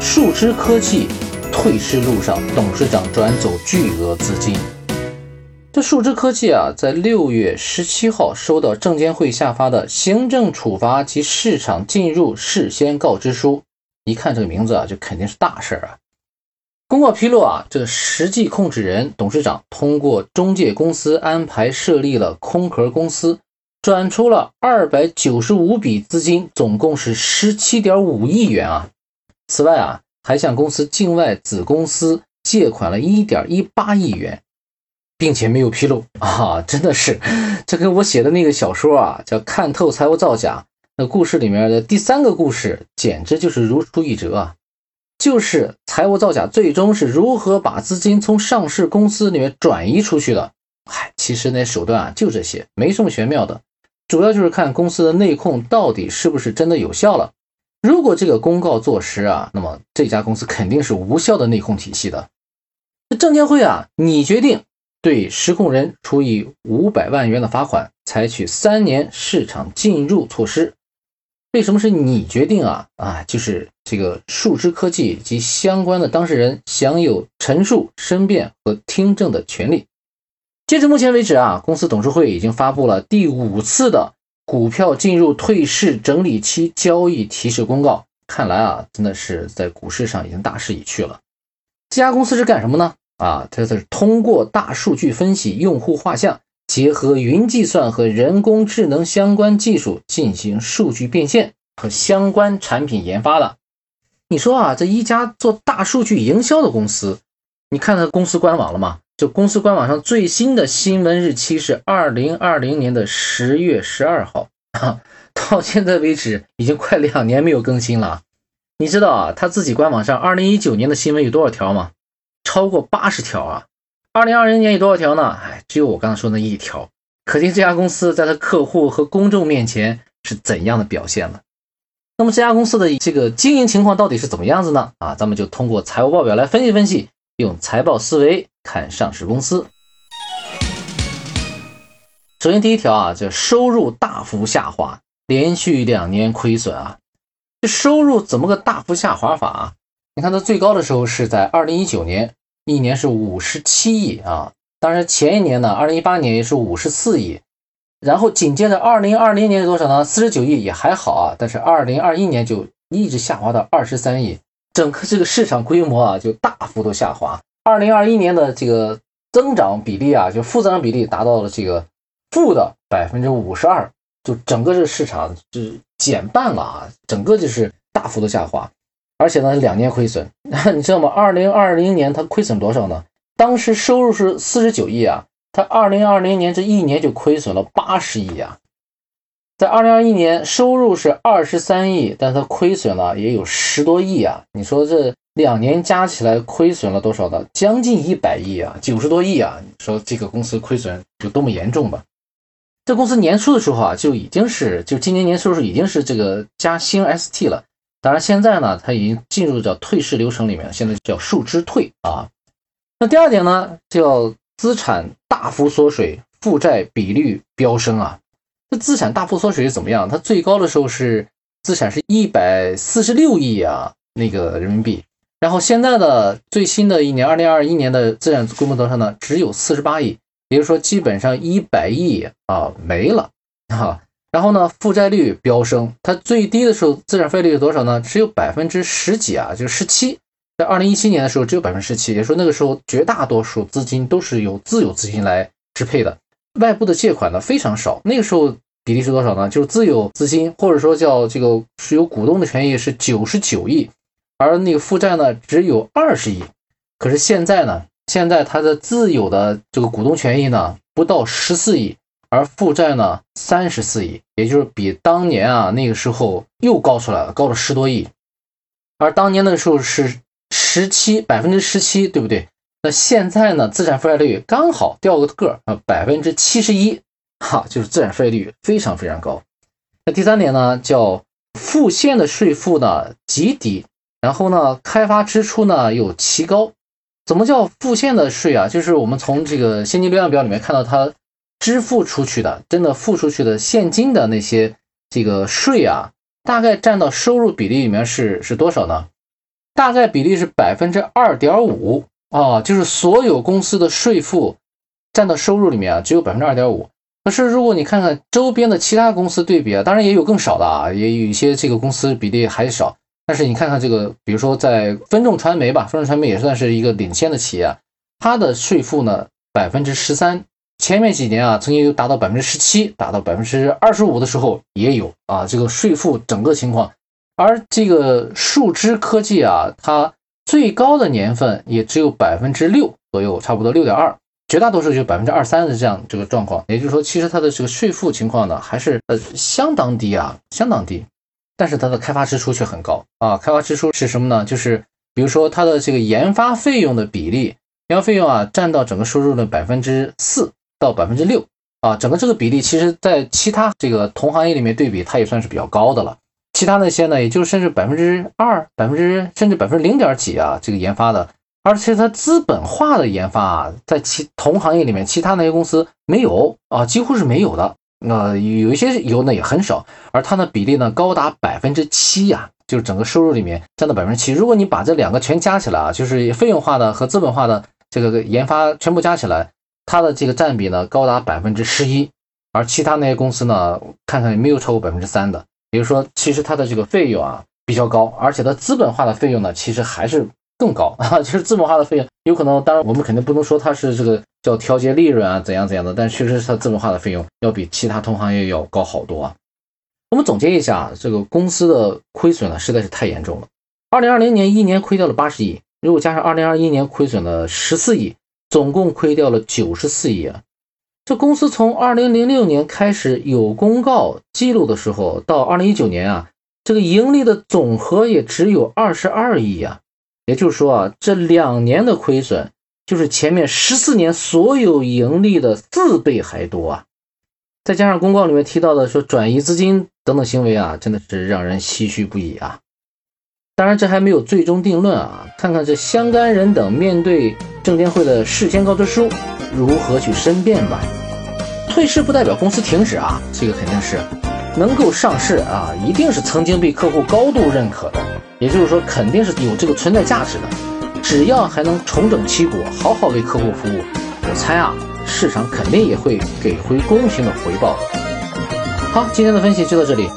树枝科技退市路上，董事长转走巨额资金。这树枝科技啊，在六月十七号收到证监会下发的行政处罚及市场进入事先告知书。一看这个名字啊，就肯定是大事儿啊。公告披露啊，这实际控制人董事长通过中介公司安排设立了空壳公司，转出了二百九十五笔资金，总共是十七点五亿元啊。此外啊，还向公司境外子公司借款了一点一八亿元。并且没有披露啊，真的是，这跟我写的那个小说啊，叫《看透财务造假》那故事里面的第三个故事，简直就是如出一辙啊！就是财务造假最终是如何把资金从上市公司里面转移出去的。嗨，其实那手段啊就这些，没什么玄妙的，主要就是看公司的内控到底是不是真的有效了。如果这个公告坐实啊，那么这家公司肯定是无效的内控体系的。证监会啊，你决定。对实控人处以五百万元的罚款，采取三年市场禁入措施。为什么是你决定啊？啊，就是这个树枝科技及相关的当事人享有陈述、申辩和听证的权利。截至目前为止啊，公司董事会已经发布了第五次的股票进入退市整理期交易提示公告。看来啊，真的是在股市上已经大势已去了。这家公司是干什么呢？啊，它是通过大数据分析用户画像，结合云计算和人工智能相关技术进行数据变现和相关产品研发的。你说啊，这一家做大数据营销的公司，你看它公司官网了吗？就公司官网上最新的新闻日期是二零二零年的十月十二号，啊，到现在为止已经快两年没有更新了。你知道啊，他自己官网上二零一九年的新闻有多少条吗？超过八十条啊！二零二零年有多少条呢？哎，只有我刚刚说那一条，可见这家公司在他客户和公众面前是怎样的表现了。那么这家公司的这个经营情况到底是怎么样子呢？啊，咱们就通过财务报表来分析分析，用财报思维看上市公司。首先第一条啊，叫收入大幅下滑，连续两年亏损啊。这收入怎么个大幅下滑法啊？你看它最高的时候是在二零一九年。一年是五十七亿啊，当然前一年呢，二零一八年也是五十四亿，然后紧接着二零二零年是多少呢？四十九亿也还好啊，但是二零二一年就一直下滑到二十三亿，整个这个市场规模啊就大幅度下滑。二零二一年的这个增长比例啊，就负增长比例达到了这个负的百分之五十二，就整个这市场就是减半了啊，整个就是大幅度下滑。而且呢，两年亏损，你知道吗？二零二零年它亏损多少呢？当时收入是四十九亿啊，它二零二零年这一年就亏损了八十亿啊。在二零二一年收入是二十三亿，但它亏损了也有十多亿啊。你说这两年加起来亏损了多少呢？将近一百亿啊，九十多亿啊。你说这个公司亏损有多么严重吧？这公司年初的时候啊，就已经是就今年年初的时候已经是这个加新 ST 了。当然，现在呢，它已经进入叫退市流程里面，现在叫树枝退啊。那第二点呢，叫资产大幅缩水，负债比率飙升啊。这资产大幅缩水是怎么样？它最高的时候是资产是一百四十六亿啊，那个人民币。然后现在的最新的一年，二零二一年的资产规模多少呢？只有四十八亿，也就是说，基本上一百亿啊没了啊。然后呢，负债率飙升，它最低的时候资产负债率有多少呢？只有百分之十几啊，就是十七。在二零一七年的时候，只有百分之十七，也说那个时候绝大多数资金都是由自有资金来支配的，外部的借款呢非常少。那个时候比例是多少呢？就是自有资金或者说叫这个是有股东的权益是九十九亿，而那个负债呢只有二十亿。可是现在呢，现在它的自有的这个股东权益呢不到十四亿。而负债呢，三十四亿，也就是比当年啊那个时候又高出来了，高了十多亿。而当年那个时候是十七百分之十七，对不对？那现在呢，资产负债率刚好掉个个啊，百分之七十一，哈，就是资产负债率非常非常高。那第三点呢，叫付现的税负呢极低，然后呢，开发支出呢又奇高。怎么叫付现的税啊？就是我们从这个现金流量表里面看到它。支付出去的，真的付出去的现金的那些这个税啊，大概占到收入比例里面是是多少呢？大概比例是百分之二点五啊，就是所有公司的税负占到收入里面啊，只有百分之二点五。可是如果你看看周边的其他公司对比啊，当然也有更少的啊，也有一些这个公司比例还少。但是你看看这个，比如说在分众传媒吧，分众传媒也算是一个领先的企业，它的税负呢百分之十三，前面几年啊曾经有达到百分之十七，达到百分之二十五的时候也有啊，这个税负整个情况。而这个树枝科技啊，它最高的年份也只有百分之六左右，差不多六点二。绝大多数就百分之二三的这样这个状况，也就是说，其实它的这个税负情况呢，还是呃相当低啊，相当低。但是它的开发支出却很高啊，开发支出是什么呢？就是比如说它的这个研发费用的比例，研发费用啊占到整个收入的百分之四到百分之六啊，整个这个比例其实在其他这个同行业里面对比，它也算是比较高的了。其他那些呢，也就甚至百分之二、百分之甚至百分之零点几啊，这个研发的。而且它资本化的研发啊，在其同行业里面，其他那些公司没有啊，几乎是没有的。那有一些有呢，也很少。而它的比例呢，高达百分之七呀，就是整个收入里面占到百分之七。如果你把这两个全加起来啊，就是费用化的和资本化的这个研发全部加起来，它的这个占比呢，高达百分之十一。而其他那些公司呢，看看没有超过百分之三的。比如说，其实它的这个费用啊比较高，而且它资本化的费用呢，其实还是。更高啊，就是资本化的费用有可能，当然我们肯定不能说它是这个叫调节利润啊，怎样怎样的，但确实是它资本化的费用要比其他同行业要高好多啊。我们总结一下，这个公司的亏损呢实在是太严重了。二零二零年一年亏掉了八十亿，如果加上二零二一年亏损了十四亿，总共亏掉了九十四亿啊。这公司从二零零六年开始有公告记录的时候，到二零一九年啊，这个盈利的总和也只有二十二亿啊。也就是说啊，这两年的亏损就是前面十四年所有盈利的四倍还多啊！再加上公告里面提到的说转移资金等等行为啊，真的是让人唏嘘不已啊！当然，这还没有最终定论啊，看看这相干人等面对证监会的事先告知书如何去申辩吧。退市不代表公司停止啊，这个肯定是能够上市啊，一定是曾经被客户高度认可的。也就是说，肯定是有这个存在价值的。只要还能重整旗鼓，好好为客户服务，我猜啊，市场肯定也会给回公平的回报。好，今天的分析就到这里。